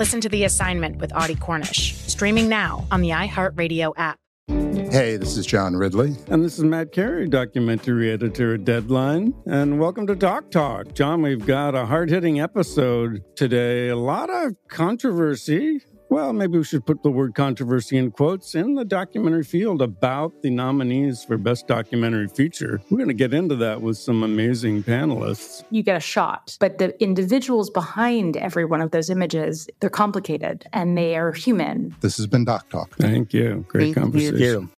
Listen to The Assignment with Audie Cornish, streaming now on the iHeartRadio app. Hey, this is John Ridley. And this is Matt Carey, documentary editor at Deadline. And welcome to Doc Talk. John, we've got a hard hitting episode today. A lot of controversy. Well, maybe we should put the word controversy in quotes in the documentary field about the nominees for Best Documentary Feature. We're going to get into that with some amazing panelists. You get a shot, but the individuals behind every one of those images, they're complicated and they are human. This has been Doc Talk. Thank you. Great Thank conversation. You.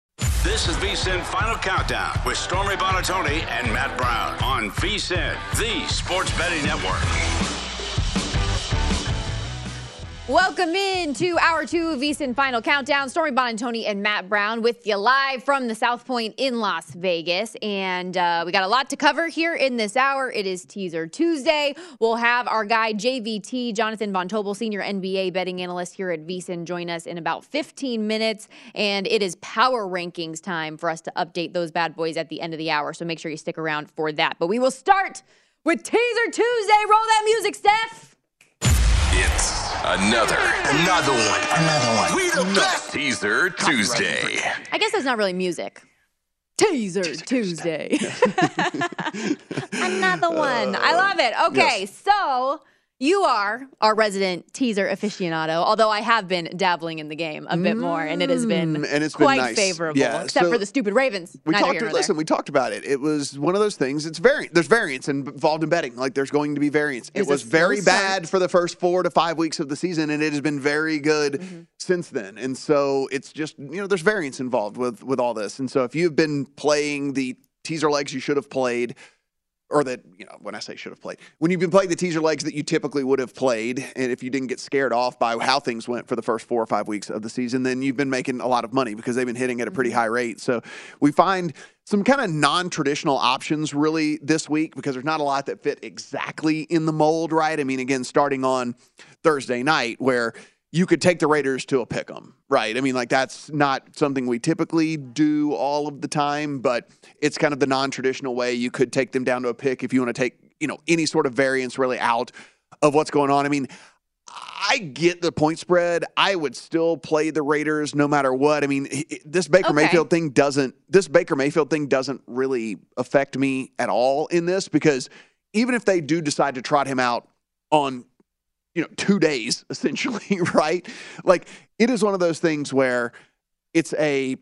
This is VSIN Final Countdown with Stormy Buonantony and Matt Brown on VSIN, the sports betting network. Welcome in to hour two of VSIN Final Countdown. Stormy Buonantony and Matt Brown with you live from the South Point in Las Vegas. And uh, we got a lot to cover here in this hour. It is Teaser Tuesday. We'll have our guy JVT, Jonathan Von Tobel, senior NBA betting analyst here at VSIN, join us in about 15 minutes. And it is power rankings time for us to update those bad boys at the end of the hour. So make sure you stick around for that. But we will start with Teaser Tuesday. Roll that music, Steph. It's another, another one, another one. We the best. Teaser Tuesday. I guess that's not really music. Teaser, Tuesday. Another one. Uh, I love it. Okay, Yes. so you are our resident teaser aficionado, although I have been dabbling in the game a bit more, and it has been Mm, and it's been quite nice. favorable, Yeah, except so- for the stupid Ravens. We talked. nor Listen, we talked about it. It was one of those things. It's variant. There's variance involved in betting. Like there's going to be variance. It was It was very bad for the first four to five weeks of the season, and it has been very good Mm-hmm. since then. And so it's just you know there's variance involved with with all this. And so if you've been playing the teaser legs you should have played. Or that, you know, when I say should have played, when you've been playing the teaser legs that you typically would have played, and if you didn't get scared off by how things went for the first four or five weeks of the season, then you've been making a lot of money because they've been hitting at a pretty mm-hmm. high rate. So we find some kind of non traditional options really this week because there's not a lot that fit exactly in the mold, right? I mean, again, starting on Thursday night, where you could take the Raiders to a pick 'em, right? I mean, like that's not something we typically do all of the time, but it's kind of the non-traditional way. You could take them down to a pick if you want to take, you know, any sort of variance really out of what's going on. I mean, I get the point spread. I would still play the Raiders no matter what. I mean, this Baker Okay. Mayfield thing doesn't this Baker Mayfield thing doesn't really affect me at all in this because even if they do decide to trot him out on you know, 2 days essentially, right? Like it is one of those things where it's a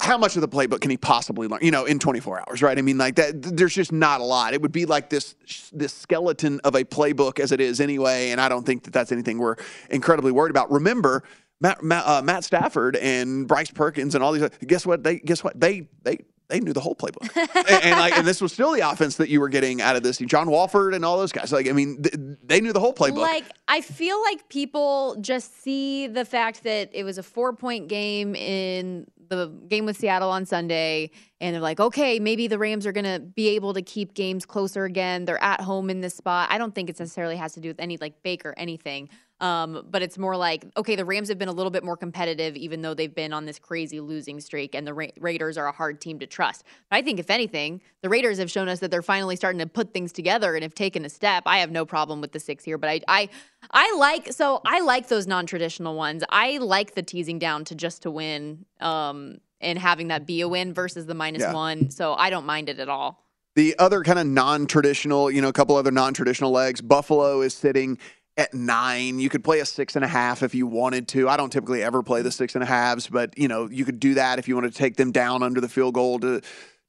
how much of the playbook can he possibly learn you know in 24 hours right? I mean like that there's just not a lot. It would be like this this skeleton of a playbook as it is anyway and i don't think that that's anything we're incredibly worried about. Remember matt, matt, uh, matt stafford and bryce perkins and all these guess what they guess what they they they knew the whole playbook and, and like and this was still the offense that you were getting out of this john wolford and all those guys like i mean th- they knew the whole playbook Like, I feel like people just see the fact that it was a four point game in the game with Seattle on Sunday, and they're like, okay, maybe the Rams are going to be able to keep games closer again. They're at home in this spot. I don't think it necessarily has to do with any like Baker anything. Um, but it's more like, okay, the Rams have been a little bit more competitive, even though they've been on this crazy losing streak, and the Ra- Raiders are a hard team to trust. But I think, if anything, the Raiders have shown us that they're finally starting to put things together and have taken a step. I have no problem with the six here, but I, I, I like so I like those non-traditional ones. I like the teasing down to just to win, um, and having that be a win versus the minus Yeah. one. So I don't mind it at all. The other kind of non-traditional, you know, a couple other non-traditional legs. Buffalo is sitting at nine. You could play a six and a half if you wanted to. I don't typically ever play the six and a halves, but you know, you could do that if you want to take them down under the field goal to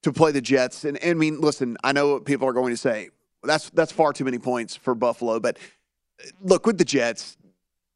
to play the Jets. And, and I mean, listen, I know what people are going to say. That's that's far too many points for Buffalo, but uh, look with the Jets.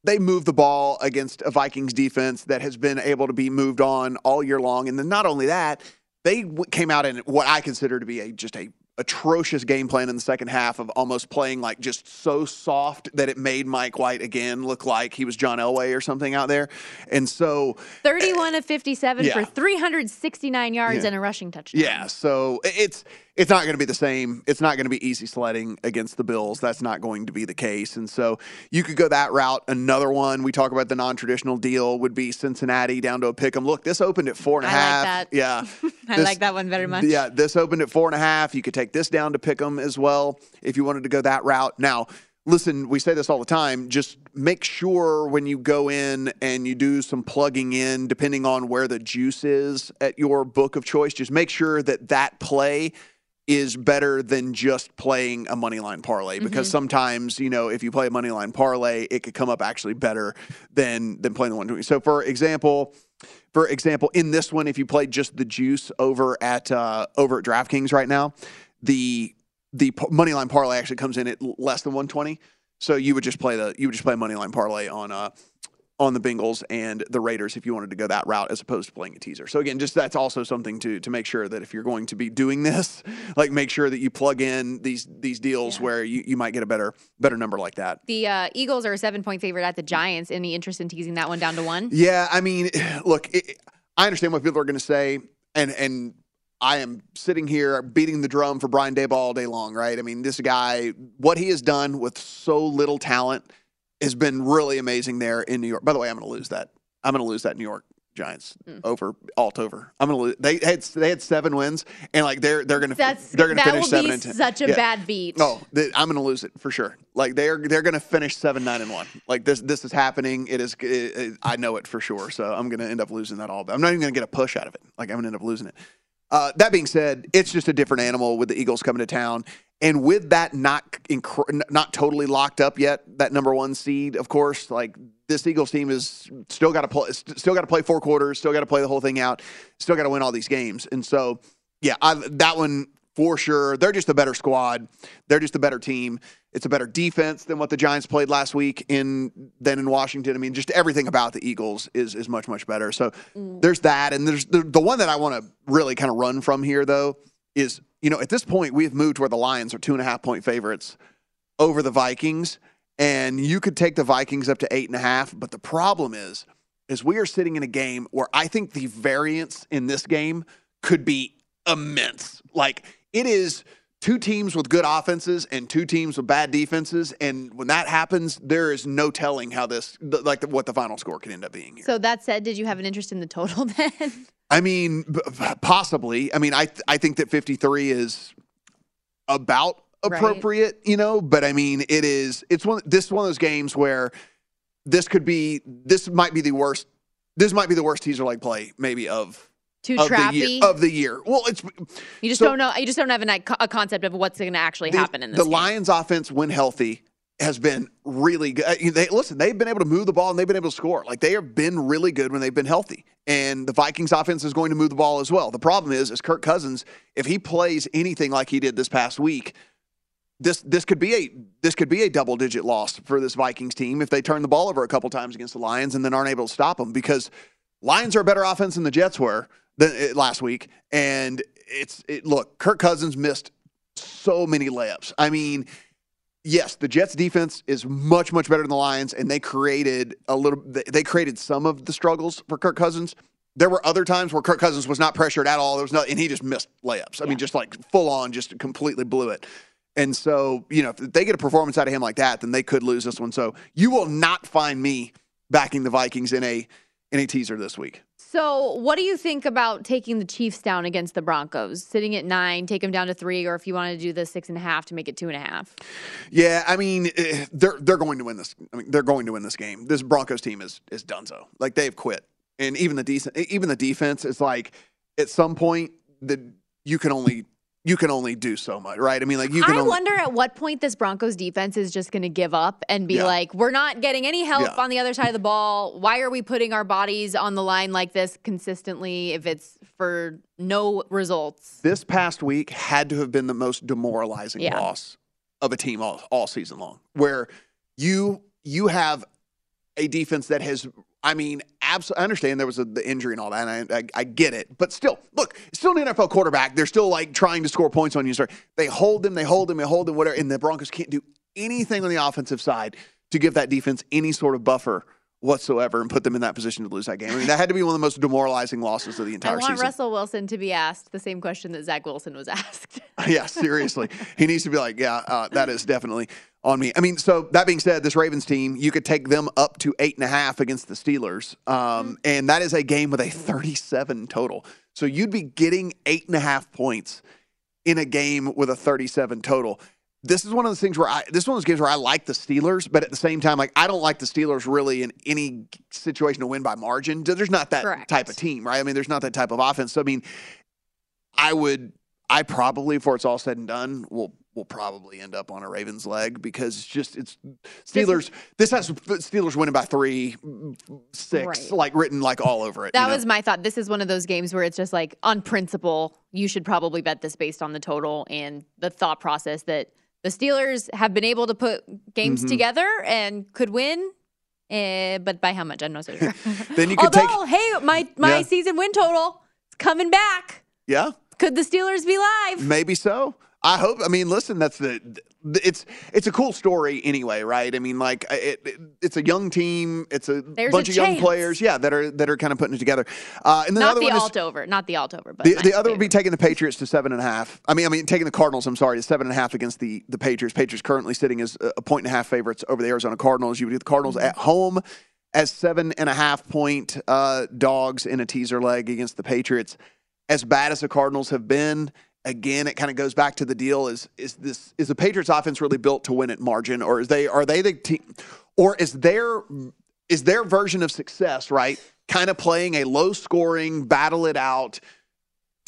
They move the ball against a Vikings defense that has been able to be moved on all year long, and then not only that, they came out in what I consider to be a just a atrocious game plan in the second half of almost playing like just so soft that it made Mike White again look like he was John Elway or something out there. And so eh, 31 of 57 Yeah. for 369 yards Yeah. and a rushing touchdown. Yeah, so it's it's not going to be the same. It's not going to be easy sledding against the Bills. That's not going to be the case. And so you could go that route. Another one we talk about the non-traditional deal would be Cincinnati down to a pick 'em. Look, this opened at four and a I like half. that. Yeah, I This- like that one very much. Yeah, this opened at four and a half. You could take this down to pick 'em as well if you wanted to go that route. Now. Listen, we say this all the time. Just make sure when you go in and you do some plugging in, depending on where the juice is at your book of choice, just make sure that that play is better than just playing a money line parlay because Mhm. sometimes you know if you play a money line parlay it could come up actually better than than playing the one twenty. So for example, for example, in this one, if you play just the juice over at uh, over at DraftKings right now, the the p- money line parlay actually comes in at less than one twenty. So you would just play the you would just play money line parlay on uh on the Bengals and the Raiders if you wanted to go that route as opposed to playing a teaser. So again, just that's also something to to make sure that if you're going to be doing this, like make sure that you plug in these these deals where you, you might get a better better number like that. The uh, Eagles are a seven point favorite at the Giants. Any interest in teasing that one down to one? Yeah, I mean, look, it, I understand what people are going to say, and and I am sitting here beating the drum for Brian Daboll all day long, right? I mean, this guy, what he has done with so little talent, has been really amazing there in New York. By the way, I'm going to lose that. I'm going to lose that New York Giants over alt over. I'm going to lose. They had they had seven wins, and like they're they're going to they're going to that finish will seven be and ten. such a Yeah. bad beat. Oh, th- I'm going to lose it for sure. Like they're they're going to finish seven nine and one. Like this this is happening. It is. It, it- I know it for sure. So I'm going to end up losing that all. I'm not even going to get a push out of it. Like I'm going to end up losing it. Uh, that being said, it's just a different animal with the Eagles coming to town, and with that not inc- not totally locked up yet. That number one seed, of course, like this Eagles team is still got to play. Still got to play four quarters. Still got to play the whole thing out. Still got to win all these games. And so, yeah, I, that one for sure. They're just a better squad. They're just a better team. It's a better defense than what the Giants played last week in than in Washington. I mean, just everything about the Eagles is is much much better. So mm. there's that, and there's the, the one that I want to really kind of run from here though is you know at this point we've moved to where the Lions are two and a half point favorites over the Vikings, and you could take the Vikings up to eight and a half. But the problem is, is we are sitting in a game where I think the variance in this game could be immense. Like it is two teams with good offenses and two teams with bad defenses, and when that happens, there is no telling how this, like, what the final score can end up being. So that said, did you have an interest in the total then? I mean, possibly. I mean, I th- I think that 53 is about Right. appropriate, you know, but I mean, it is it's one this is one of those games where this could be this might be the worst this might be the worst teaser like play maybe of Too of the trappy? year of the year. Well, it's You just So- don't know. You just don't have an, a concept of what's going to actually happen in this. the game. Lions offense when healthy has been really good. Uh, They listen, they've been able to move the ball and they've been able to score. Like they have been really good when they've been healthy. And the Vikings offense is going to move the ball as well. The problem is is Kirk Cousins, if he plays anything like he did this past week, this this could be a this could be a double digit loss for this Vikings team if they turn the ball over a couple times against the Lions and then aren't able to stop them because Lions are a better offense than the Jets were than, uh, last week. And it's it, look, Kirk Cousins missed so many layups. I mean, yes, the Jets defense is much much better than the Lions, and they created a little. they- created some of the struggles for Kirk Cousins. There were other times where Kirk Cousins was not pressured at all. There was no, and he just missed layups. I mean, just like full on, just completely blew it. And so, you know, if they get a performance out of him like that, then they could lose this one. So you will not find me backing the Vikings in a in a teaser this week. So, what do you think about taking the Chiefs down against the Broncos? Sitting at nine, take them down to three, or if you want to do the six and a half to make it two and a half? Yeah, I mean, eh, they're they're going to win this. I mean, they're going to win this game. This Broncos team is is done so. Like they've quit, and even the decent, even the defense is like at some point that you can only you can only do so much, right? I mean, like you can. I only, wonder at what point this Broncos defense is just going to give up and be Yeah. like, "We're not getting any help Yeah. on the other side of the ball. Why are we putting our bodies on the line like this consistently if it's for no results?" this past week had to have been the most demoralizing Yeah. loss of a team all, all season long where you you have a defense that has I mean, absolutely. I understand there was a, the injury and all that, and I, I, I get it. But still, look, still an NFL quarterback. They're still like trying to score points on you. So they hold them, they hold them, they hold them, whatever. And the Broncos can't do anything on the offensive side to give that defense any sort of buffer whatsoever and put them in that position to lose that game. I mean, that had to be one of the most demoralizing losses of the entire season. I want season. Russell Wilson to be asked the same question that Zach Wilson was asked. yeah, seriously. he needs to be like, yeah, uh, that is definitely on me. I mean, so that being said, this Ravens team, you could take them up to eight and a half against the Steelers. Um, and that is a game with a 37 total. So you'd be getting eight and a half points in a game with a 37 total. This is one of those things where I, this is one of those games where I like the Steelers, but at the same time, like I don't like the Steelers really in any situation to win by margin. There's not that Correct. type of team, right? I mean, there's not that type of offense. So I mean, I would, I probably, before it's all said and done, will will probably end up on a Ravens leg because it's just it's Steelers. This has Steelers winning by three, six, Right. like written like all over it. That you know? was my thought. This is one of those games where it's just like on principle, you should probably bet this based on the total and the thought process that the Steelers have been able to put games Mhm. together and could win. Eh, but by how much? I'm not so sure. Then you could Although, take hey, my my Yeah. season win total is coming back. yeah. Could the Steelers be live? Maybe so. I hope. I mean, listen, that's the. It's it's a cool story anyway, right? I mean, like it, it- it's a young team. It's a There's bunch a of young players, yeah, that are that are kind of putting it together. Uh, and then Not the other the one alt over, not the alt over, but the, the other would be taking the Patriots to seven and a half. I mean, I mean, taking the Cardinals. I'm sorry, to seven and a half against the the Patriots. Patriots currently sitting as a a point and a half favorites over the Arizona Cardinals. You would do the Cardinals Mm-hmm. at home as seven and a half point uh, dogs in a teaser leg against the Patriots. As bad as the Cardinals have been, again, it kind of goes back to the deal: is is this is the Patriots offense really built to win at margin, or is they are they the team, or is their is their version of success right? Kind of playing a low scoring, battle it out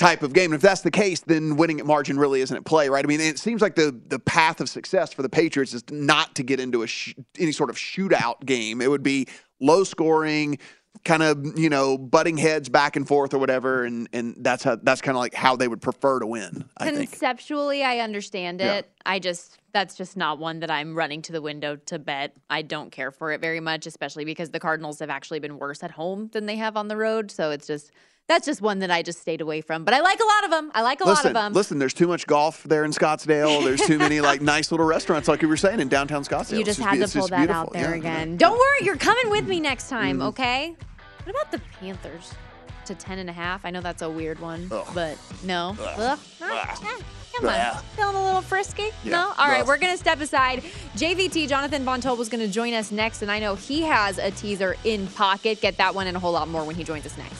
type of game. And if that's the case, then winning at margin really isn't at play, right? I mean, it seems like the the path of success for the Patriots is not to get into a sh- any sort of shootout game. It would be low scoring, kind of you know butting heads back and forth or whatever, and and that's how that's kind of like how they would prefer to win. I think. Conceptually, I understand Yeah. it. I just that's just not one that I'm running to the window to bet. I don't care for it very much, especially because the Cardinals have actually been worse at home than they have on the road. So it's just that's just one that I just stayed away from. But I like a lot of them. I like a lot of them. listen. There's too much golf there in Scottsdale. There's too many like nice little restaurants, like you were saying in downtown Scottsdale. You It's just had be- to pull just that out there Yeah. again. Don't worry, you're coming with me next time, Mhm. okay? What about the Panthers to ten and a half? I know that's a weird one, Ugh. but no. Ugh. Ugh. Huh? Ugh. Come on, Ugh. feeling a little frisky? Yeah. No? All right, Ugh. we're going to step aside. JVT, Jonathan Von Tobel, is going to join us next, and I know he has a teaser in pocket. Get that one and a whole lot more when he joins us next.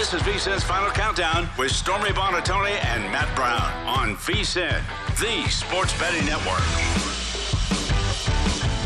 This is VSIN's Final Countdown with Stormy Buonantony and Matt Brown on VSIN, the sports betting network.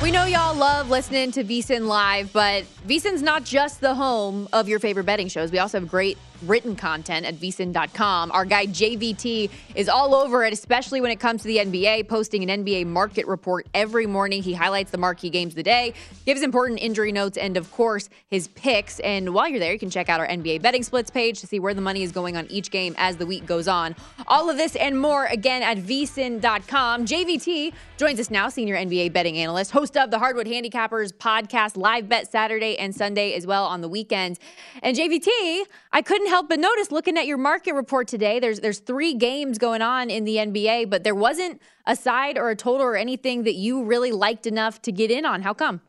We know y'all love listening to VSIN Live, but VSIN's not just the home of your favorite betting shows. We also have great written content at vsin.com. Our guy JVT is all over it, especially when it comes to the NBA, posting an NBA market report every morning. He highlights the marquee games of the day, gives important injury notes, and of course, his picks. And while you're there, you can check out our NBA betting splits page to see where the money is going on each game as the week goes on. All of this and more again at vsin.com. JVT joins us now, senior NBA betting analyst, host of the Hardwood Handicappers podcast, live bet Saturday and Sunday as well on the weekends. And JVT, I couldn't help but notice looking at your market report today. There's there's three games going on in the NBA, but there wasn't a side or a total or anything that you really liked enough to get in on. How come?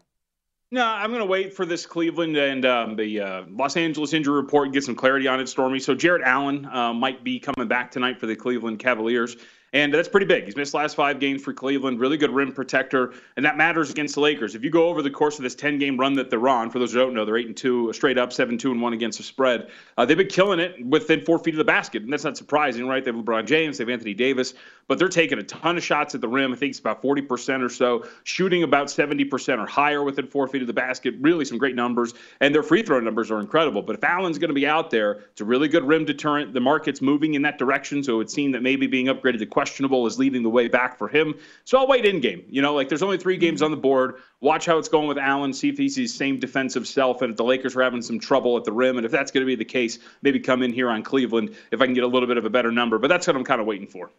No, I'm going to wait for this Cleveland and um, the uh, Los Angeles injury report and get some clarity on it, Stormy. So Jarrett Allen uh, might be coming back tonight for the Cleveland Cavaliers. And that's pretty big. He's missed last five games for Cleveland. Really good rim protector, and that matters against the Lakers. If you go over the course of this 10-game run that they're on, for those who don't know, they're eight and two, straight up, seven two and one against the spread. Uh, they've been killing it within four feet of the basket, and that's not surprising, right? They have LeBron James, they have Anthony Davis, but they're taking a ton of shots at the rim. I think it's about 40% or so, shooting about 70% or higher within four feet of the basket. Really, some great numbers, and their free throw numbers are incredible. But if Allen's going to be out there, it's a really good rim deterrent. The market's moving in that direction, so it would seem that maybe being upgraded to questionable is leading the way back for him. So I'll wait in game. You know, like there's only three games on the board. Watch how it's going with Allen, see if he's his same defensive self, and if the Lakers are having some trouble at the rim. And if that's going to be the case, maybe come in here on Cleveland if I can get a little bit of a better number. But that's what I'm kind of waiting for.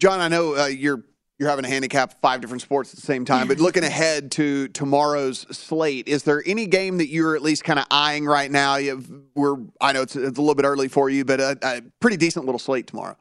John, I know uh, you're you're having a handicap five different sports at the same time, but looking ahead to tomorrow's slate, is there any game that you're at least kind of eyeing right now? You we're I know it's, it's a little bit early for you, but a, a pretty decent little slate tomorrow.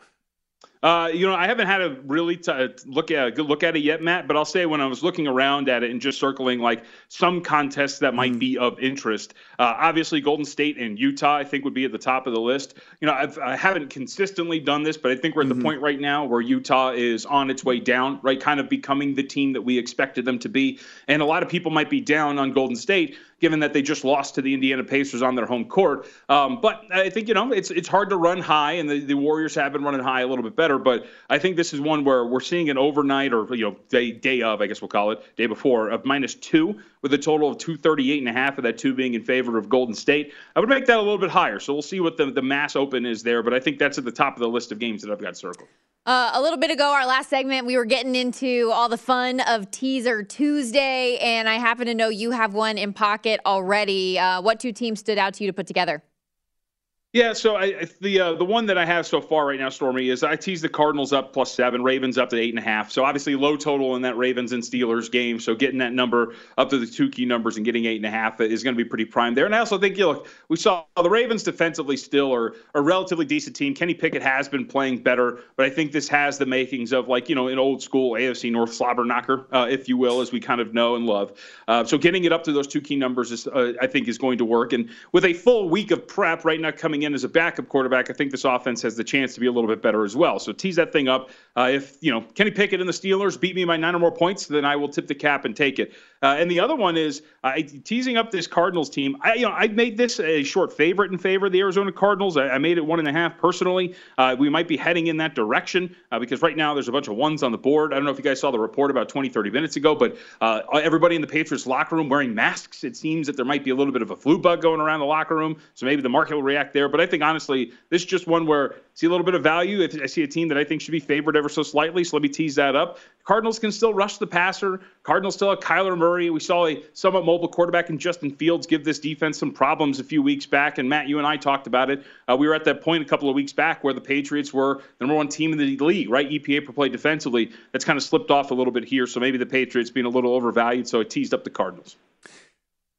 Uh, you know, I haven't had a really t- uh, look at a good look at it yet, Matt. But I'll say when I was looking around at it and just circling like some contests that might be of interest, uh, obviously Golden State and Utah, I think would be at the top of the list. You know, I've, I haven't consistently done this, but I think we're at the point right now where Utah is on its way down, right, kind of becoming the team that we expected them to be. And a lot of people might be down on Golden State given that they just lost to the Indiana Pacers on their home court. Um, but I think you know it's it's hard to run high, and the, the Warriors have been running high a little bit better. But I think this is one where we're seeing an overnight or you know day day of I guess we'll call it day before of minus two with a total of 238 and a half of that two being in favor of Golden State. I would make that a little bit higher. So we'll see what the the mass open is there. But I think that's at the top of the list of games that I've got circled. Uh, a little bit ago, our last segment, we were getting into all the fun of Teaser Tuesday, and I happen to know you have one in pocket already. Uh, what two teams stood out to you to put together? Yeah, so I, the uh, the one that I have so far right now, Stormy, is I tease the Cardinals up plus seven, Ravens up to eight and a half. So obviously low total in that Ravens and Steelers game. So getting that number up to the two key numbers and getting eight and a half is going to be pretty prime there. And I also think, you know, we saw the Ravens defensively still are a relatively decent team. Kenny Pickett has been playing better, but I think this has the makings of like you know an old school AFC North slobber knocker, uh, if you will, as we kind of know and love. Uh, so getting it up to those two key numbers is uh, I think is going to work. And with a full week of prep right now coming in as a backup quarterback, I think this offense has the chance to be a little bit better as well. So tease that thing up. Uh, if you know Kenny Pickett and the Steelers beat me by nine or more points, then I will tip the cap and take it. Uh, and the other one is teasing up this Cardinals team. I you know I made this a short favorite in favor of the Arizona Cardinals. I, I made it one and a half personally. Uh, we might be heading in that direction uh, because right now there's a bunch of ones on the board. I don't know if you guys saw the report about 20, 30 minutes ago, but uh, everybody in the Patriots locker room wearing masks. It seems that there might be a little bit of a flu bug going around the locker room, so maybe the market will react there. But I think honestly, this is just one where I see a little bit of value. I see a team that I think should be favored ever so slightly, so let me tease that up. Cardinals can still rush the passer. Cardinals still have Kyler Murray. We saw a somewhat mobile quarterback in Justin Fields give this defense some problems a few weeks back. And Matt, you and I talked about it. Uh, we were at that point a couple of weeks back where the Patriots were the number one team in the league, right? EPA per play defensively. That's kind of slipped off a little bit here. So maybe the Patriots being a little overvalued. So I teased up the Cardinals.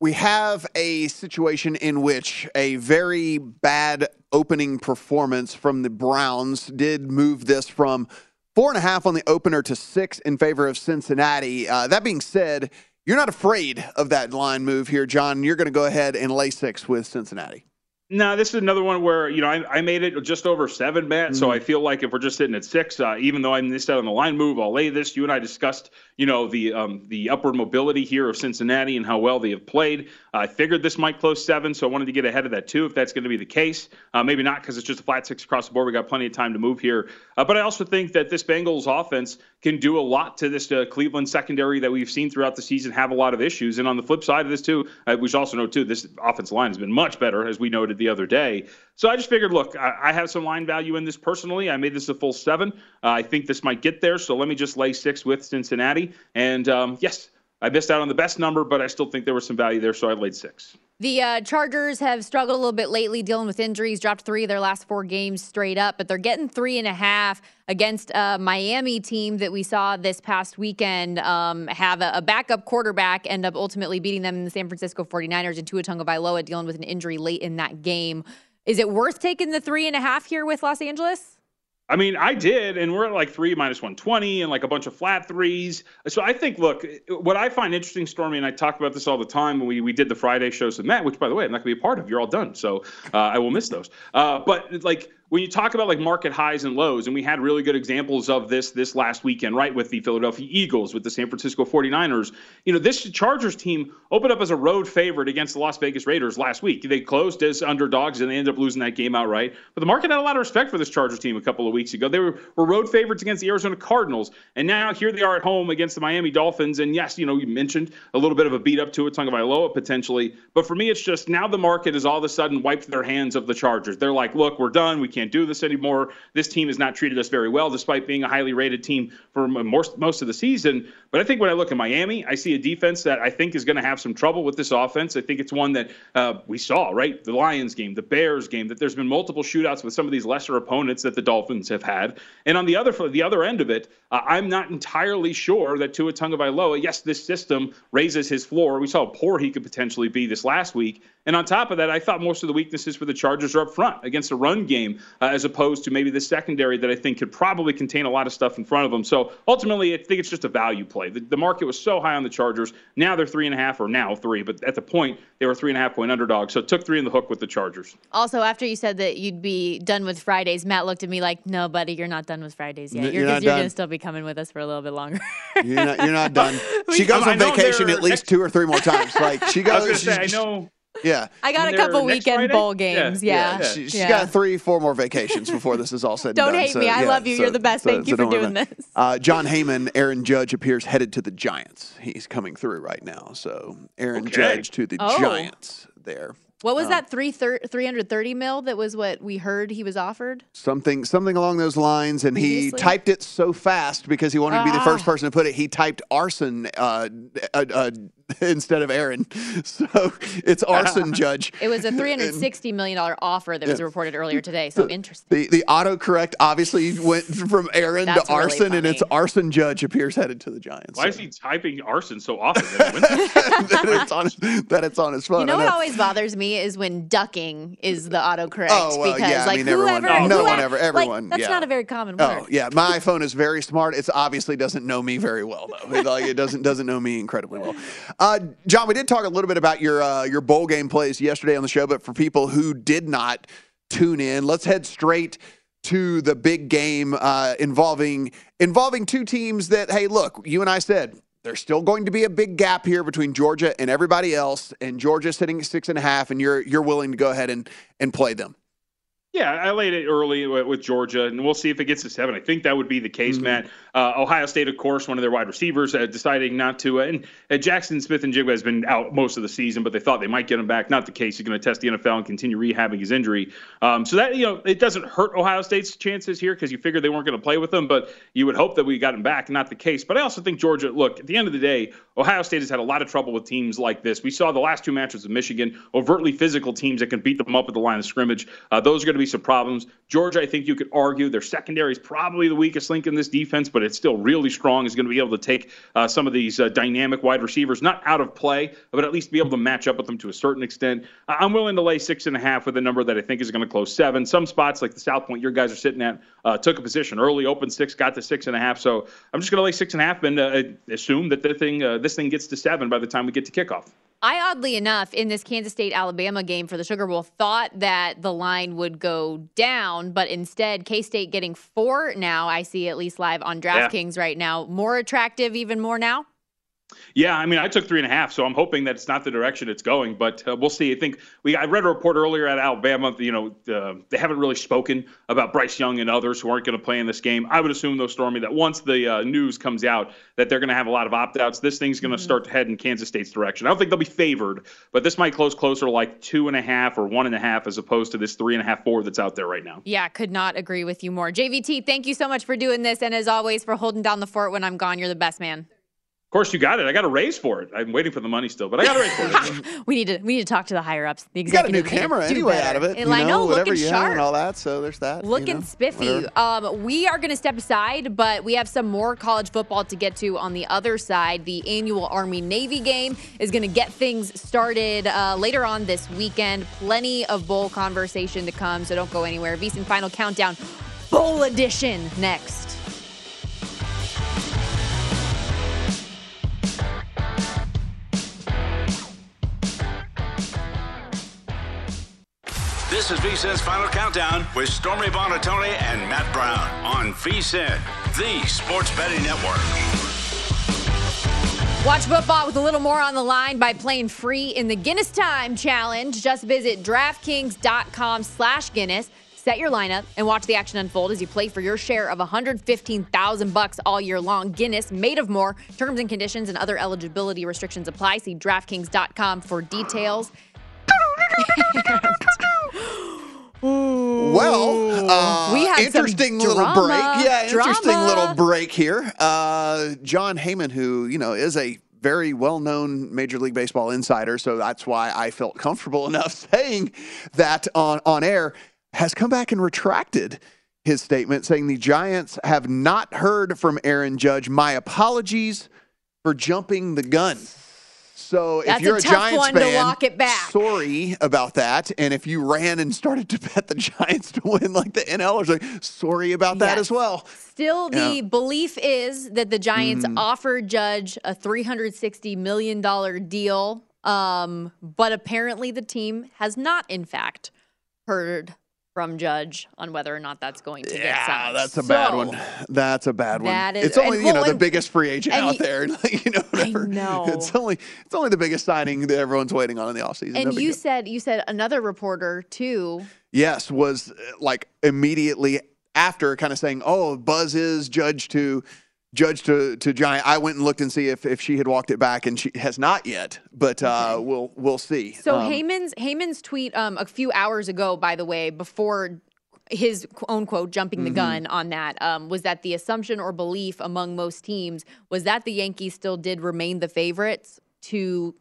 We have a situation in which a very bad opening performance from the Browns did move this from four and a half on the opener to six in favor of Cincinnati. Uh, that being said, you're not afraid of that line move here, John. You're going to go ahead and lay six with Cincinnati. No, this is another one where you know I, I made it just over seven, Matt. Mm-hmm. So I feel like if we're just sitting at six, uh, even though I missed out on the line move, I'll lay this. You and I discussed, you know, the um, the upward mobility here of Cincinnati and how well they have played. I figured this might close seven, so I wanted to get ahead of that too. If that's going to be the case, uh, maybe not because it's just a flat six across the board. We got plenty of time to move here, uh, but I also think that this Bengals offense can do a lot to this uh, Cleveland secondary that we've seen throughout the season have a lot of issues. And on the flip side of this too, uh, we should also know too this offensive line has been much better as we noted the other day. So I just figured, look, I, I have some line value in this personally. I made this a full seven. Uh, I think this might get there. So let me just lay six with Cincinnati. And um, yes, I missed out on the best number, but I still think there was some value there. So I laid six. The uh, Chargers have struggled a little bit lately, dealing with injuries. Dropped three of their last four games straight up, but they're getting three and a half against a Miami team that we saw this past weekend um, have a, a, backup quarterback end up ultimately beating them in the San Francisco 49ers and Tua Tagovailoa dealing with an injury late in that game. Is it worth taking the three and a half here with Los Angeles? I mean, I did, and we're at like three minus 120 and like a bunch of flat threes. So I think, look, what I find interesting, Stormy, and I talk about this all the time when we, we did the Friday shows with Matt, which, by the way, I'm not going to be a part of. You're all done. So uh, I will miss those. Uh, but like, when you talk about like market highs and lows, and we had really good examples of this this last weekend, right, with the Philadelphia Eagles, with the San Francisco 49ers. You know, this Chargers team opened up as a road favorite against the Las Vegas Raiders last week. They closed as underdogs and they ended up losing that game outright. But the market had a lot of respect for this Chargers team a couple of weeks ago. They were, were road favorites against the Arizona Cardinals, and now here they are at home against the Miami Dolphins. And yes, you know, you mentioned a little bit of a beat up to it, Tagovailoa potentially. But for me, it's just now the market has all of a sudden wiped their hands of the Chargers. They're like, look, we're done. We can't do this anymore. This team has not treated us very well, despite being a highly rated team for most most of the season. But I think when I look at Miami, I see a defense that I think is going to have some trouble with this offense. I think it's one that uh, we saw, right? The Lions game, the Bears game, that there's been multiple shootouts with some of these lesser opponents that the Dolphins have had. And on the other the other end of it, uh, I'm not entirely sure that Tua Tagovailoa, yes, this system raises his floor. We saw how poor he could potentially be this last week. And on top of that, I thought most of the weaknesses for the Chargers are up front against a run game, uh, as opposed to maybe the secondary that I think could probably contain a lot of stuff in front of them. So ultimately, I think it's just a value play. The, the market was so high on the Chargers. Now they're three and a half, or now three, but at the point they were three and a half point underdogs. So it took three in the hook with the Chargers. Also, after you said that you'd be done with Fridays, Matt looked at me like, "No, buddy, you're not done with Fridays yet. You're, you're, you're going to still be coming with us for a little bit longer." you're, not, you're not done. She goes on vacation at least two or three more times. Like she goes. I, say, I know. Yeah. I got a couple weekend Friday? bowl games. Yeah. yeah. yeah. She, has yeah. got three, four more vacations before this is all said Don't done. hate so, me. I love you. So, You're the best. So, Thank you for doing this. Uh, Jon Heyman, Aaron Judge appears headed to the Giants. He's coming through right now. So Aaron okay. Judge to the oh. Giants there. What was Um, that three thir- 330 mil that was what we heard he was offered? something something along those lines and he typed it so fast because he wanted to be the first Ah. person to put it he typed arson uh, uh, uh, instead of aaron so it's arson uh, judge It was a 360 million dollar offer that was Yeah. reported earlier today. So interesting. the the autocorrect obviously went from aaron That's to really arson and it's arson judge appears headed to the giants Why is he typing arson so often? that that it's on his, that it's on his phone You know I what always bothers me is when ducking is the autocorrect Oh, well, because yeah, I like mean, everyone- whoever, no whoever- one ever- like, everyone, that's yeah. not a very common oh, word. Oh yeah, my iPhone is very smart. It's obviously doesn't know me very well though. It, like it doesn't doesn't know me incredibly well. Uh, John, we did talk a little bit about your uh, your bowl game plays yesterday on the show, but for people who did not tune in, let's head straight to the big game uh, involving involving two teams that hey, look, you and I said. There's still going to be a big gap here between Georgia and everybody else, and Georgia's sitting at six and a half, and you're you're willing to go ahead and and play them. Yeah, I laid it early with, Georgia, and we'll see if it gets to seven. I think that would be the case, Mm-hmm. Matt. Uh, Ohio State, of course, one of their wide receivers uh, deciding not to. Uh, and uh, Jaxon Smith-Njigba has been out most of the season, but they thought they might get him back. Not the case. He's going to test the NFL and continue rehabbing his injury. Um, so that you know, it doesn't hurt Ohio State's chances here because you figured they weren't going to play with him, but you would hope that we got him back. Not the case. But I also think Georgia. Look, at the end of the day, Ohio State has had a lot of trouble with teams like this. We saw the last two matches of Michigan, overtly physical teams that can beat them up at the line of scrimmage. Uh, those are going to be some problems. Georgia, I think you could argue their secondary is probably the weakest link in this defense, but it's still really strong. Is going to be able to take uh, some of these uh, dynamic wide receivers, not out of play, but at least be able to match up with them to a certain extent. I'm willing to lay six and a half with a number that I think is going to close seven. Some spots like the South Point, your guys are sitting at, uh, took a position early, opened six, got to six and a half. So I'm just going to lay six and a half and uh, assume that the thing, uh, this thing gets to seven by the time we get to kickoff. I oddly enough in this Kansas State Alabama game for the Sugar Bowl thought that the line would go down, but instead K State getting four now. I see at least live on Yeah. DraftKings right now. More attractive, even more now. Yeah, I mean, I took three and a half, so I'm hoping that it's not the direction it's going, but uh, we'll see. I think we I read a report earlier at Alabama. You know, uh, they haven't really spoken about Bryce Young and others who aren't going to play in this game. I would assume, though, Stormy, that once the uh, news comes out that they're going to have a lot of opt outs, this thing's going to start to head in Kansas State's direction. I don't think they'll be favored, but this might close closer to like two and a half or one and a half as opposed to this three and a half, four that's out there right now. Yeah, could not agree with you more. JVT, thank you so much for doing this, and as always for holding down the fort when I'm gone. You're the best man. Of course, you got it. I got a raise for it. I'm waiting for the money still, but I got a raise for it. We need to we need to talk to the higher ups. The executive. You got a new camera anyway better. out of it. And you I know, whatever looking you sharp. and all that. So there's that. you Looking know, spiffy. whatever. Um, we are going to step aside, but we have some more college football to get to on the other side. The annual Army Navy game is going to get things started uh, later on this weekend. Plenty of bowl conversation to come, so don't go anywhere. VSiN Final Countdown, Bowl Edition next. This is VSIN's Final Countdown with Stormy Buonantony and Matt Brown on VSIN, the sports betting network. Watch football with a little more on the line by playing free in the Guinness Time Challenge. Just visit DraftKings.com slash Guinness. Set your lineup and watch the action unfold as you play for your share of 115,000 bucks all year long. Guinness, made of more. Terms and conditions and other eligibility restrictions apply. See DraftKings.com for details. Well, uh, We had some interesting little drama. break. Yeah, interesting Drama. little break here. Uh, Jon Heyman, who you know is a very well-known Major League Baseball insider, so that's why I felt comfortable enough saying that on on air, has come back and retracted his statement, saying the Giants have not heard from Aaron Judge. My apologies for jumping the gun. So That's if you're a a, tough Giants one to fan, walk it back. sorry about that. And if you ran and started to bet the Giants to win like the NL, or like, sorry about that Yes. as well. Still, the Yeah. belief is that the Giants offered Judge a $360 million deal. Um, but apparently the team has not, in fact, heard from Judge on whether or not that's going to get Yeah, signed. that's a bad one. That's a bad one. That is- it's only and- you know well, the biggest free agent out y- there. You know, whatever. know. It's only it's only the biggest signing that everyone's waiting on in the offseason. And you said you said another reporter too. yes, was uh, like immediately after kind of saying, "Oh, Buzz is judge to Judge to, to Giant. I went and looked and see if, if she had walked it back, and she has not yet. But uh, we'll we'll see. So Um, Heyman's Heyman's tweet um, a few hours ago, by the way, before his own quote jumping the Mhm. gun on that um, was that the assumption or belief among most teams was that the Yankees still did remain the favorites to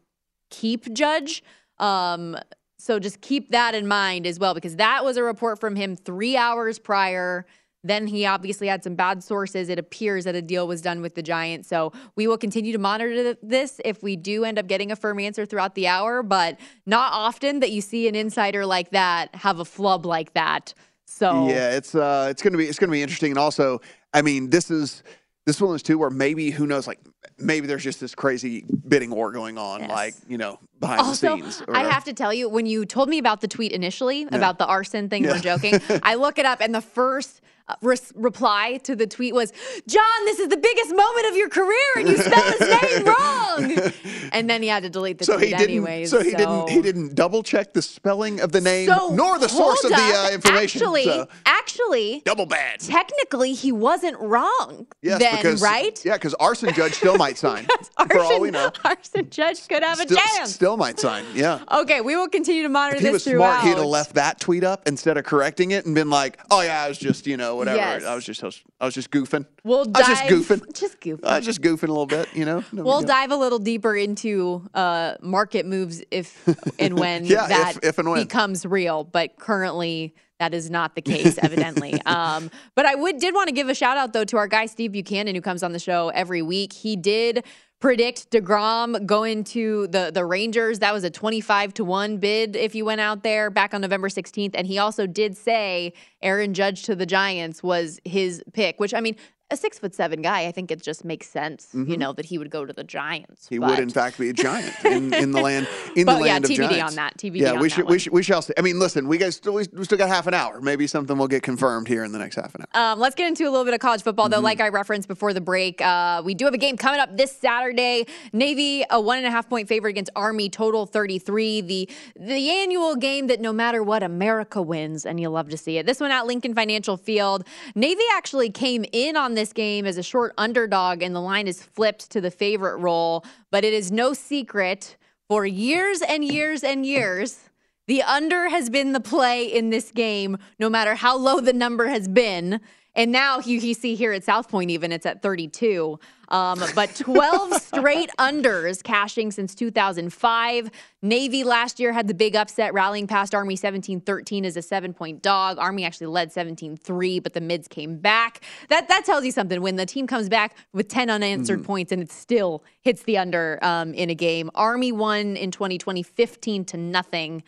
keep Judge. Um, so just keep that in mind as well, because that was a report from him three hours prior. Then he obviously had some bad sources. It appears that a deal was done with the Giants. So we will continue to monitor this if we do end up getting a firm answer throughout the hour, but not often that you see an insider like that have a flub like that. So Yeah, it's uh, it's gonna be it's gonna be interesting, and also, I mean, this is this one is too where maybe who knows, like maybe there's just this crazy bidding war going on, like you know behind also, the scenes. or I have to tell you, when you told me about the tweet initially about the arson thing, Yeah. we're joking. I look it up, and the first res- reply to the tweet was, "John, this is the biggest moment of your career, and you spelled his name wrong." And then he had to delete the so tweet he didn't. anyways. so he didn't. He didn't double check the spelling of the name So, nor the source of the uh, information. Actually, so. actually, double bad. Technically, he wasn't wrong. Yes, then, because right? Yeah, because arson judge still might sign. for all we know, Arson judge could have still, a chance. still might sign. Yeah. Okay, we will continue to monitor If he this was throughout. smart, he'd have left that tweet up instead of correcting it and been like, "Oh yeah, I was just, you know, whatever. Yes. I was just, I was, just goofing. We'll I was just goofing. Just goofing. I was just goofing a little bit, you know. No We'll dive a little deeper into uh, market moves if and when Yeah, that if- if and when. becomes real. But currently, that is not the case, evidently. um, but I would did want to give a shout out though to our guy Steve Buchanan, who comes on the show every week. He did predict deGrom going to the the Rangers. That was a twenty five to one bid if you went out there back on November sixteenth. And he also did say Aaron Judge to the Giants was his pick, which I mean. A six foot seven guy, I think it just makes sense, you Mhm. know, that he would go to the Giants. He but- would, in fact, be a giant in, in the land in But the yeah, land of TBD giants. on that, TBD yeah, on we that should we should we shall see. I mean, listen, we guys still we, still got half an hour. Maybe something will get confirmed here in the next half an hour. Um, let's get into a little bit of college football, though. Mm-hmm. Like I referenced before the break, uh, we do have a game coming up this Saturday. Navy, a one and a half point favorite against Army, total 33. The the annual game that no matter what, America wins, and you'll love to see it. This one at Lincoln Financial Field. Navy actually came in on this game as a short underdog, and the line is flipped to the favorite role. But it is no secret for years and years and years. The under has been the play in this game, no matter how low the number has been. And now you, you see here at South Point, even it's at 32. Um, but 12 straight unders cashing since 2005. Navy last year had the big upset, rallying past Army 17 13 as a seven point dog. Army actually led 17 3, but the mids came back. That, that tells you something when the team comes back with 10 unanswered Mhm. points and it still hits the under um, in a game. Army won in 2020 15 to nothing.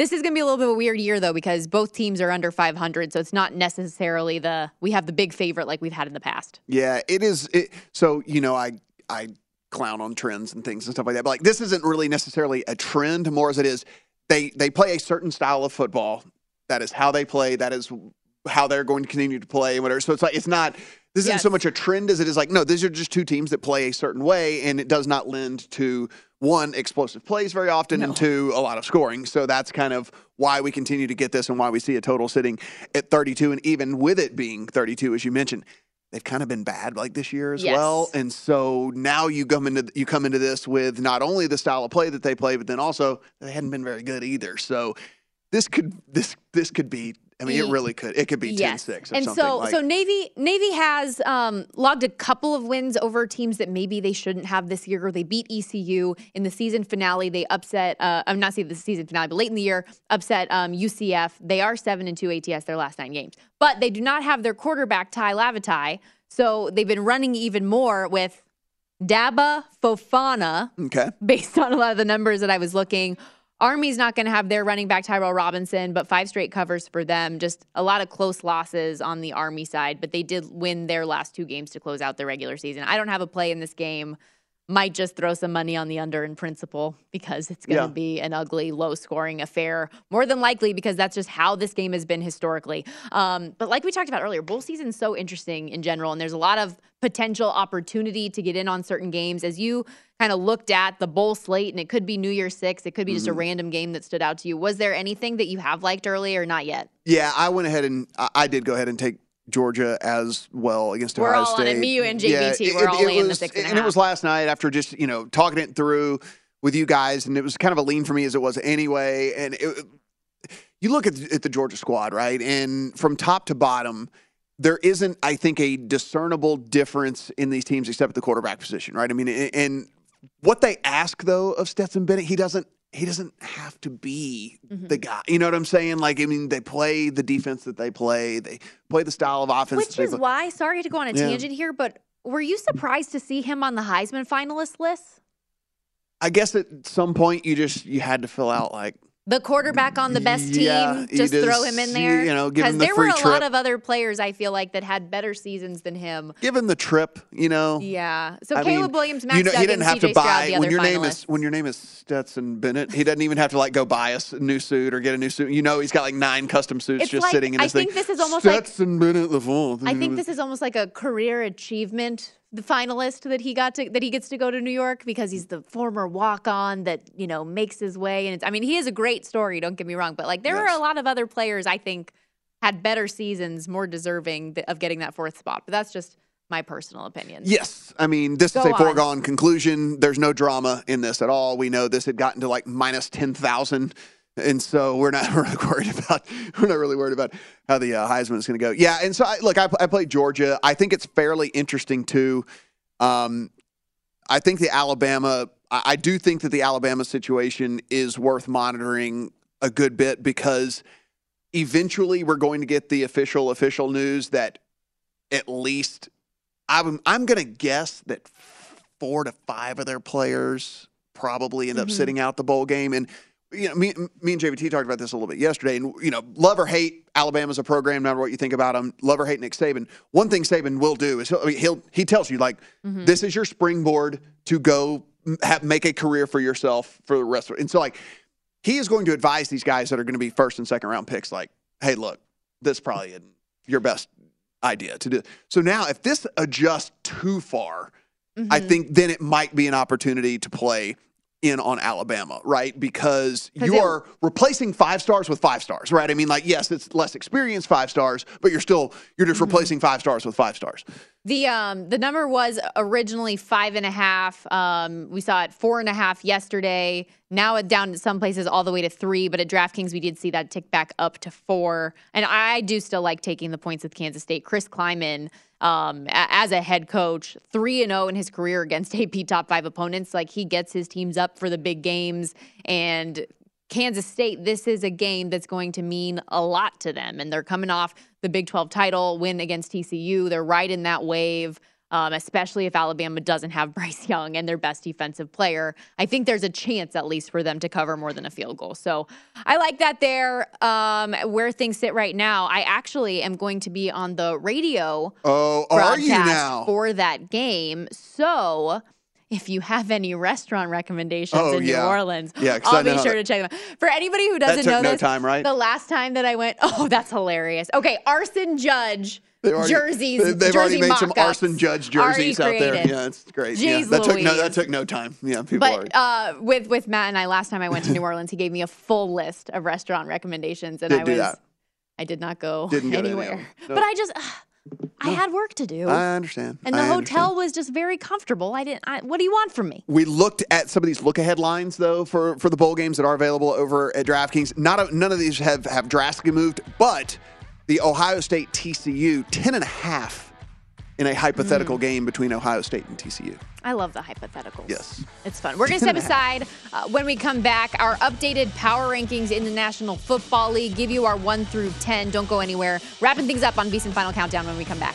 This is going to be a little bit of a weird year though because both teams are under 500, so it's not necessarily the we have the big favorite like we've had in the past. Yeah, it is. It, so you know, I I clown on trends and things and stuff like that. But like, this isn't really necessarily a trend, more as it is they they play a certain style of football. That is how they play. That is how they're going to continue to play and whatever. So it's like it's not. This isn't so much a trend as it is like no. These are just two teams that play a certain way, and it does not lend to one explosive plays very often, and two a lot of scoring. So that's kind of why we continue to get this, and why we see a total sitting at 32, and even with it being 32, as you mentioned they've kind of been bad like this year as Yes. well. And so now you come into you come into this with not only the style of play that they play, but then also they hadn't been very good either. So this could this this could be I mean, it really could. It could be 10-6 Yes. or and something. so like, so Navy Navy has um, logged a couple of wins over teams that maybe they shouldn't have this year. They beat ECU in the season finale. They upset. Uh, I'm not saying the season finale, but late in the year upset um, UCF. They are seven and two ATS their last nine games, but they do not have their quarterback Tai Lavatai. So they've been running even more with Daba Fofana okay. based on a lot of the numbers that I was looking. Army's not going to have their running back Tyrell Robinson, but five straight covers for them. Just a lot of close losses on the Army side, but they did win their last two games to close out the regular season. I don't have a play in this game. Might just throw some money on the under in principle because it's going to Yeah. be an ugly, low scoring affair. More than likely because that's just how this game has been historically. Um, but like we talked about earlier, bowl season's so interesting in general, and there's a lot of potential opportunity to get in on certain games. As you kind of looked at the bowl slate, and it could be New Year's Six, it could be just a Mhm. random game that stood out to you. Was there anything that you have liked early or not yet? Yeah, I went ahead and I did go ahead and take Georgia as well against We're Ohio all on State. it. Me, you, and JVT, we're all in the was- six and a and it was last night after just you know talking it through with you guys, and it was kind of a lean for me as it was anyway. And it, you look at, the- at the Georgia squad, right, and from top to bottom. There isn't, I think, a discernible difference in these teams except at the quarterback position, right? I mean, and what they ask though of Stetson Bennett, he doesn't he doesn't have to be Mm-hmm. the guy. You know what I'm saying? Like, I mean, they play the defense that they play. They play the style of offense. Which is play. why, sorry to go on a Yeah. tangent here, but were you surprised to see him on the Heisman finalist list? I guess at some point you just you had to fill out like The quarterback on the best team, Yeah, just, throw him in there. you know, him the there were a lot of other players I feel like that had better seasons than him. given the trip. You know. Yeah. So I Caleb mean, Williams, Max you know, Duggan, he didn't have CJ to buy Stroud, when your name is when your name is Stetson Bennett. He doesn't even have to like go buy a new suit or get a new suit. You know, he's got like nine custom suits It's just like- sitting in I his think thing. this is almost like- Stetson Bennett the fourth. I think this is almost like a career achievement. The finalist that he got to that he gets to go to New York because he's the former walk on that you know makes his way and it's, I mean he is a great story. Don't get me wrong, but like there are a lot of other players I think had better seasons, more deserving of getting that fourth spot. But that's just my personal opinion. Yes. I mean, this is a on. foregone conclusion. There's no drama in this at all. We know this had gotten to like minus 10,000. And so we're not, we're not worried about we're not really worried about how the uh, Heisman is going to go. Yeah, and so I, look, I, I played Georgia. I think it's fairly interesting too. Um, I think the Alabama. I, I do think that the Alabama situation is worth monitoring a good bit because eventually we're going to get the official official news that at least I'm I'm going to guess that four to five of their players probably end up Mhm. sitting out the bowl game. And you know, me, me and JVT talked about this a little bit yesterday. And you know, love or hate, Alabama's a program. No matter what you think about them, love or hate Nick Saban. One thing Saban will do is he'll, he'll he tells you like Mhm. this is your springboard to go have, make a career for yourself for the rest of it. And so like he is going to advise these guys that are going to be first and second round picks like, hey, look, this probably isn't your best idea to do. So now if this adjusts too far, I Mhm. think then it might be an opportunity to play in on Alabama, right? Because you it- are replacing five stars with five stars, right? I mean, like, yes, it's less experienced five stars, but you're still you're just mm-hmm. replacing five stars with five stars. The um the number was originally five and a half. Um, we saw it four and a half yesterday. Now it down to some places all the way to three, but at DraftKings we did see that tick back up to four. And I do still like taking the points with Kansas State. Chris Klieman, um, as a head coach, three and zero in his career against AP top five opponents. Like he gets his teams up for the big games and. Kansas State, this is a game that's going to mean a lot to them. And they're coming off the Big 12 title win against TCU. They're right in that wave, um, especially if Alabama doesn't have Bryce Young and their best defensive player. I think there's a chance, at least, for them to cover more than a field goal. So I like that there. Um, where things sit right now, I actually am going to be on the radio Oh, are you broadcast now? for that game. So if you have any restaurant recommendations Oh, in yeah. New Orleans, Yeah, I'll be sure that- to check them out. For anybody who doesn't took know no this, time, right? the last time that I went, oh, that's hilarious. Okay, Arson Judge They've already- jerseys. they- They've already jersey made some arson judge already jerseys out there. Yeah, it's great. yeah, Jeez that took no that took no time. Yeah, people are. But uh, with with Matt and I, last time I went to New Orleans, he gave me a full list of restaurant recommendations, and Did I was that. I did not go Didn't go to any of anywhere. Nope. But I just I had work to do, I understand. and the I hotel understand. was just very comfortable. I didn't. I, what do you want from me? We looked at some of these look ahead lines though for, for the bowl games that are available over at DraftKings. Not a, none of these have, have drastically moved, but the Ohio State TCU 10 and a half in a hypothetical Mm. game between Ohio State and TCU. I love the hypotheticals. Yes. It's fun. We're going to step aside uh, when we come back. Our updated power rankings in the National Football League give you our 1 through 10. Don't go anywhere. Wrapping things up on VSiN Final Countdown when we come back.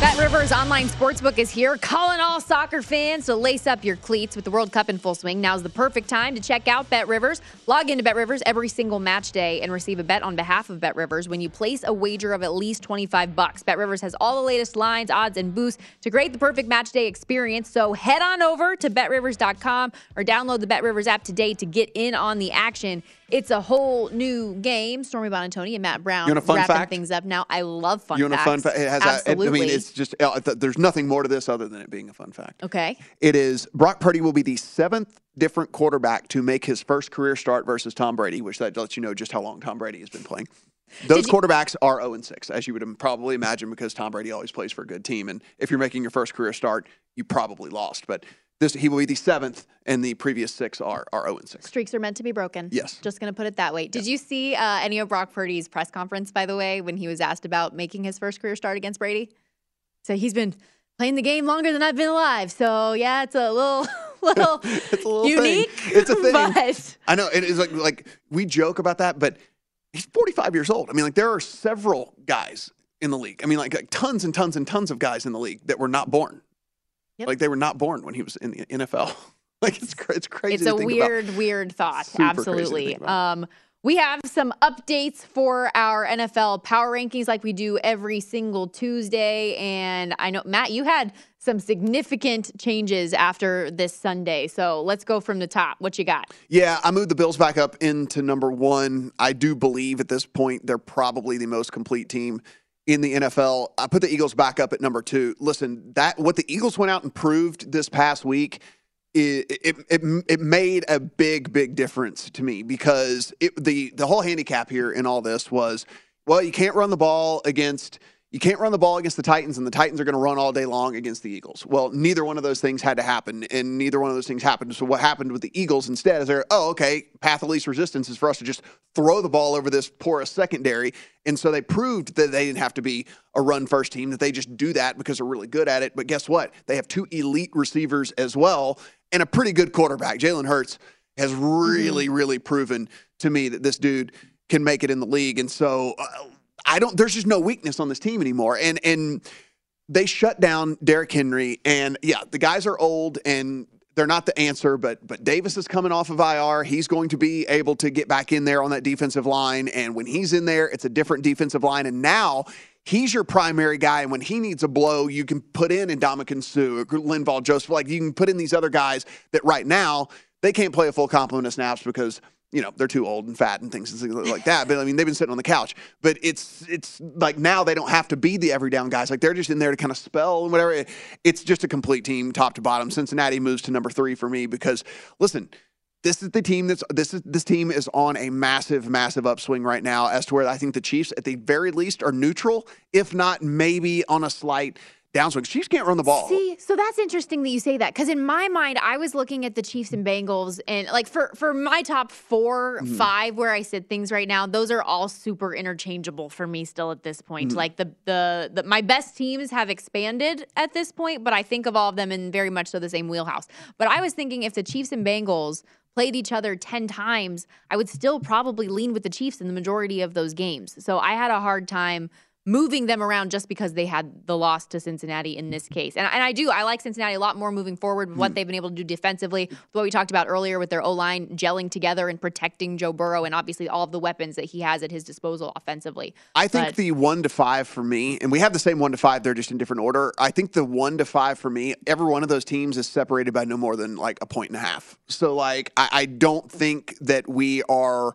Bet Rivers online sportsbook is here, calling all soccer fans to lace up your cleats with the World Cup in full swing. Now's the perfect time to check out Bet Rivers. Log into Bet Rivers every single match day and receive a bet on behalf of Bet Rivers when you place a wager of at least 25 bucks. Bet Rivers has all the latest lines, odds, and boosts to create the perfect match day experience. So head on over to betrivers.com or download the Bet Rivers app today to get in on the action. It's a whole new game. Stormy Buonantony and Matt Brown You want a fun wrapping fact? things up now. I love fun you want facts. a fun fact? It has. A, it- Absolutely. I mean, it's just uh, there's nothing more to this other than it being a fun fact. okay. It is Brock Purdy will be the seventh different quarterback to make his first career start versus Tom Brady, which that lets you know just how long Tom Brady has been playing. Those quarterbacks are 0 and 6, as you would probably imagine, because Tom Brady always plays for a good team. And if you're making your first career start, you probably lost. But this he will be the seventh, and the previous six are are 0 and 6. Streaks are meant to be broken. Yes. Just going to put it that way. Did you see uh, any of Brock Purdy's press conference, by the way, when he was asked about making his first career start against Brady? So he's been playing the game longer than I've been alive. So yeah, it's a little, little, it's a little unique. Thing. It's a thing. But I know it is like like we joke about that, but he's 45 years old. I mean, like there are several guys in the league. I mean, like, like tons and tons and tons of guys in the league that were not born. Like they were not born when he was in the NFL. like it's it's crazy. it's a weird, about. weird thought. Super Absolutely. Um, we have some updates for our NFL power rankings like we do every single Tuesday. And I know, Matt, you had some significant changes after this Sunday. So let's go from the top. What you got? Yeah, I moved the Bills back up into number one. I do believe at this point they're probably the most complete team in the NFL. I put the Eagles back up at number two. Listen, that what the Eagles went out and proved this past week it, it, it, it made a big, big difference to me because it, the, the whole handicap here in all this was, well, you can't run the ball against – you can't run the ball against the Titans, and the Titans are going to run all day long against the Eagles. Well, neither one of those things had to happen, and neither one of those things happened. So what happened with the Eagles instead is they're, oh, okay, path of least resistance is for us to just throw the ball over this porous secondary. And so they proved that they didn't have to be a run first team, that they just do that because they're really good at it. But guess what? They have two elite receivers as well and a pretty good quarterback. Jalen Hurts has really, mm-hmm. really proven to me that this dude can make it in the league. And so uh, I don't. There's just no weakness on this team anymore, and and they shut down Derrick Henry, and yeah, the guys are old and they're not the answer, but but Davis is coming off of IR. He's going to be able to get back in there on that defensive line, and when he's in there, it's a different defensive line. And now he's your primary guy, and when he needs a blow, you can put in Ndamukong Suh, Linval Joseph. Like you can put in these other guys that right now they can't play a full complement of snaps because you know they're too old and fat and things and things like that. But I mean, they've been sitting on the couch. But it's it's like now they don't have to be the every down guys. Like they're just in there to kind of spell and whatever. It's just a complete team, top to bottom. Cincinnati moves to number three for me because listen. This is the team that's this is this team is on a massive, massive upswing right now. As to where I think the Chiefs, at the very least, are neutral, if not maybe on a slight downswing. Chiefs can't run the ball. See, so that's interesting that you say that because in my mind, I was looking at the Chiefs and Bengals, and like for for my top 4 mm-hmm. five where I said things right now, those are all super interchangeable for me still at this point. Mm-hmm. Like the, the the my best teams have expanded at this point, but I think of all of them in very much so the same wheelhouse. But I was thinking if the Chiefs and Bengals played each other 10 times, I would still probably lean with the Chiefs in the majority of those games. So I had a hard time moving them around just because they had the loss to Cincinnati in this case. And, and I do, I like Cincinnati a lot more moving forward, what hmm. they've been able to do defensively, what we talked about earlier with their O line gelling together and protecting Joe Burrow, and obviously all of the weapons that he has at his disposal offensively. I think but, the one to five for me, and we have the same one to five, they're just in different order. I think the one to five for me, every one of those teams is separated by no more than like a point and a half. So, like, I, I don't think that we are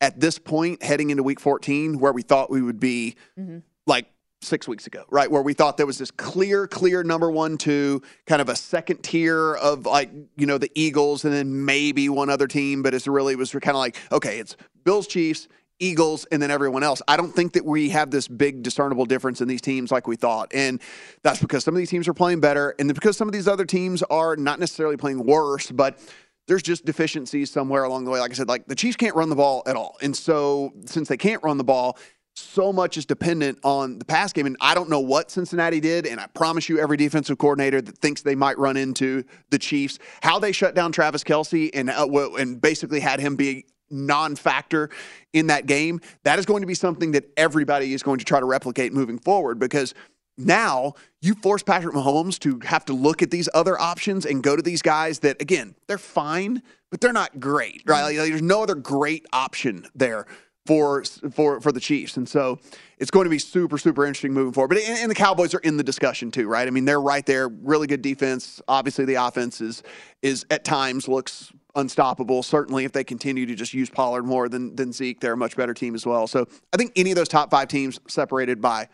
at this point heading into week 14 where we thought we would be. Mm-hmm like six weeks ago, right? Where we thought there was this clear, clear number one, two, kind of a second tier of like, you know, the Eagles and then maybe one other team, but it's really was kind of like, okay, it's Bills, Chiefs, Eagles, and then everyone else. I don't think that we have this big discernible difference in these teams like we thought. And that's because some of these teams are playing better, and because some of these other teams are not necessarily playing worse, but there's just deficiencies somewhere along the way. Like I said, like the Chiefs can't run the ball at all. And so since they can't run the ball, so much is dependent on the pass game. And I don't know what Cincinnati did. And I promise you, every defensive coordinator that thinks they might run into the Chiefs, how they shut down Travis Kelce and, uh, and basically had him be non-factor in that game, that is going to be something that everybody is going to try to replicate moving forward because now you force Patrick Mahomes to have to look at these other options and go to these guys that again, they're fine, but they're not great, right? Like, there's no other great option there for for for the Chiefs, and so it's going to be super super interesting moving forward. But and, and, the Cowboys are in the discussion too, right? I mean, they're right there. Really good defense. Obviously, the offense is is at times looks unstoppable. Certainly, if they continue to just use Pollard more than than Zeke, they're a much better team as well. So I think any of those top five teams separated by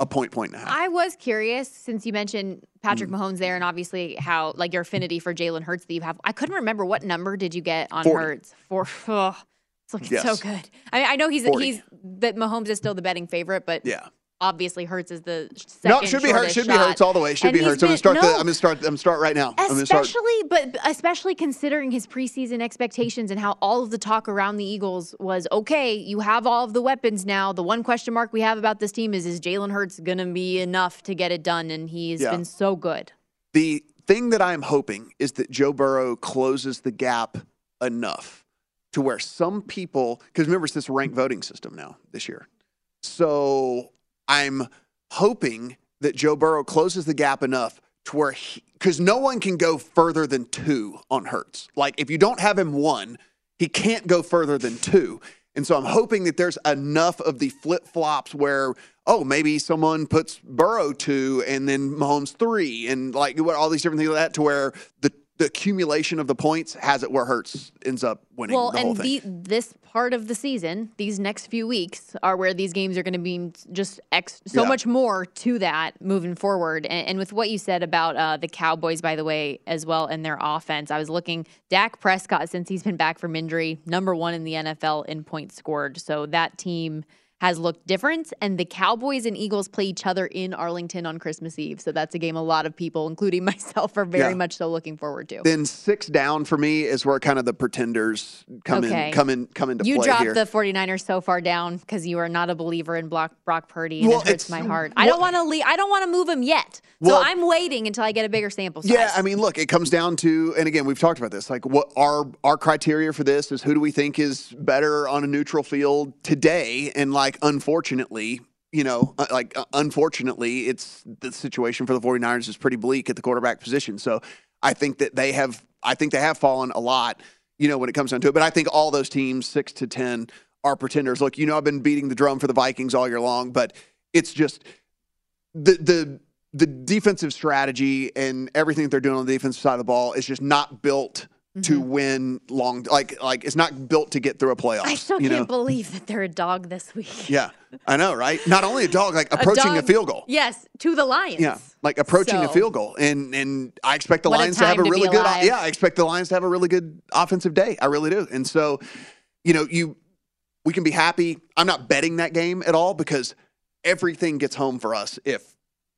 a point, point and a half. I was curious since you mentioned Patrick mm. Mahomes there, and obviously how like your affinity for Jalen Hurts that you have. I couldn't remember what number did you get on 40. Hurts for. Oh, it's looking yes. so good. I mean, I know he's 40. he's that Mahomes is still the betting favorite, but yeah. Obviously, Hurts is the second. No, should be Hurts. Should shot. be Hurts all the way. Should and be Hurts. Been, I'm gonna start. No, the, I'm gonna start. I'm gonna start right now. Especially, but especially considering his preseason expectations and how all of the talk around the Eagles was okay. You have all of the weapons now. The one question mark we have about this team is: Is Jalen Hurts gonna be enough to get it done? And he's yeah. been so good. The thing that I'm hoping is that Joe Burrow closes the gap enough to where some people, because remember, it's this ranked voting system now this year. So I'm hoping that Joe Burrow closes the gap enough to where because no one can go further than two on Hurts. Like if you don't have him one, he can't go further than two. And so I'm hoping that there's enough of the flip flops where, oh, maybe someone puts Burrow two and then Mahomes three and like all these different things like that to where the the accumulation of the points has it where Hurts ends up winning Well, the whole and the, this part of the season, these next few weeks, are where these games are going to be just ex- so Yeah. much more to that moving forward. And, and with what you said about uh, the Cowboys, by the way, as well, and their offense, I was looking. Dak Prescott, since he's been back from injury, number one in the NFL in points scored. So that team has looked different. And the Cowboys and Eagles play each other in Arlington on Christmas Eve. So that's a game a lot of people, including myself, are very Yeah. much so looking forward to. then six down for me is where kind of the pretenders come Okay. in come in come into You play You dropped here. the 49ers so far down because you are not a believer in Brock, Brock Purdy, and Well, it hurts my heart. I don't want to leave. I don't want to move him yet. Well- so I'm waiting until I get a bigger sample size. Yeah, I mean, look, it comes down to, and again, we've talked about this. Like, what our our criteria for this is who do we think is better on a neutral field today? And like, unfortunately, you know, uh, like uh, unfortunately, it's the situation for the 49ers is pretty bleak at the quarterback position. So I think that they have, I think they have fallen a lot, you know, when it comes down to it. But I think all those teams, six to ten, are pretenders. Look, you know, I've been beating the drum for the Vikings all year long, but it's just the the the defensive strategy and everything that they're doing on the defensive side of the ball is just not built to Mm-hmm. win long like like it's not built to get through a playoff. I still you can't know? believe that they're a dog this week. Yeah, I know, right? Not only a dog, like approaching a, dog- field goal. Yes, to the Lions. Yeah, like approaching a field goal, and and I expect the Lions to have a to really good. Yeah, I expect the Lions to have a really good offensive day. I really do. And so, you know, you we can be happy. I'm not betting that game at all because everything gets home for us if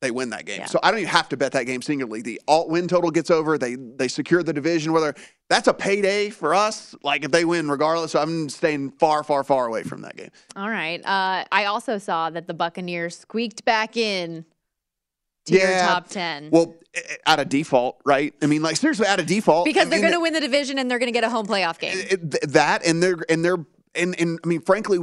they win that game. So I don't even have to bet that game singularly. The alt win total gets over. They they secure the division. Whether that's a payday for us, like if they win regardless. So I'm staying far, far, far away from that game. All right. Uh, I also saw that the Buccaneers squeaked back in to your top 10. Well, out of default, right? I mean, like seriously, out of default, because I they're going to win the division and they're going to get a home playoff game. it- th- that and they're and they're and and I mean, frankly,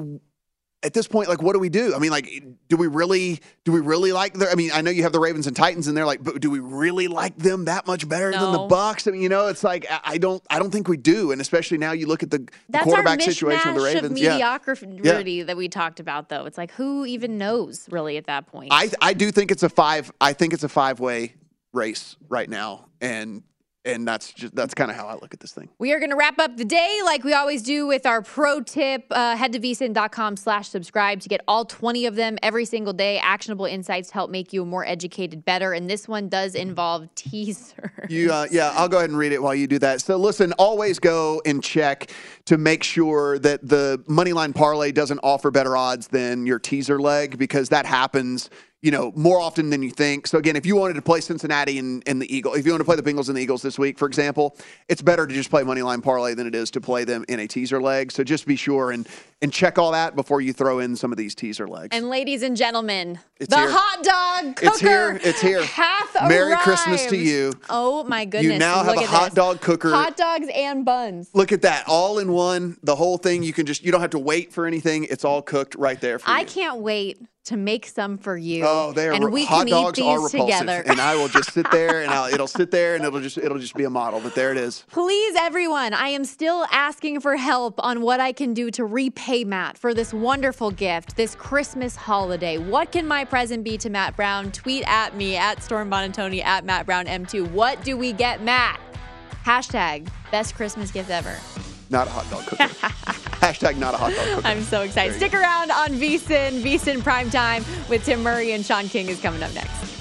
at this point, like, what do we do? I mean, like, do we really do we really like? Their, I mean, I know you have the Ravens and Titans, and they're like, but do we really like them that much better than the Bucks? I mean, you know, it's like I, don't I don't think we do, and especially now you look at the, the That's quarterback our situation of the Ravens. of yeah. mediocrity that we talked about, though. It's like who even knows really at that point? I I do think it's a five. I think it's a five way race right now, and and that's just that's kind of how I look at this thing. We are going to wrap up the day like we always do with our pro tip. Uh, head to vsin.com slash subscribe to get all 20 of them every single day. Actionable insights to help make you more educated, better. And this one does involve teaser. You, uh, yeah, I'll go ahead and read it while you do that. So, listen, always go and check to make sure that the money line parlay doesn't offer better odds than your teaser leg because that happens, you know, more often than you think. So, again, if you wanted to play Cincinnati and, and the Eagle, if you want to play the Bengals and the Eagles this week, for example, it's better to just play money line parlay than it is to play them in a teaser leg. So, just be sure and and check all that before you throw in some of these teaser legs. And ladies and gentlemen, It's the here. hot dog cooker It's here. It's here. hath Merry arrived. Christmas to you. Oh my goodness! You now have Look a hot this. dog cooker. Hot dogs and buns. Look at that, all in one. The whole thing. You can just you don't have to wait for anything. It's all cooked right there for I you. can't wait to make some for you. Oh, they are and we hot can dogs eat are these repulsive, together. and I will just sit there and I'll, it'll sit there and it'll just it'll just be a model. But there it is. Please, everyone, I am still asking for help on what I can do to repay Matt for this wonderful gift, this Christmas holiday. What can my present be to Matt Brown? Tweet at me at Storm Buonantony at Matt Brown M2. What do we get, Matt? Hashtag best Christmas gift ever. Not a hot dog cooker. Hashtag not a hot dog cooker. I'm so excited. Stick around on VSIN. VSIN Prime Time with Tim Murray and Sean King is coming up next.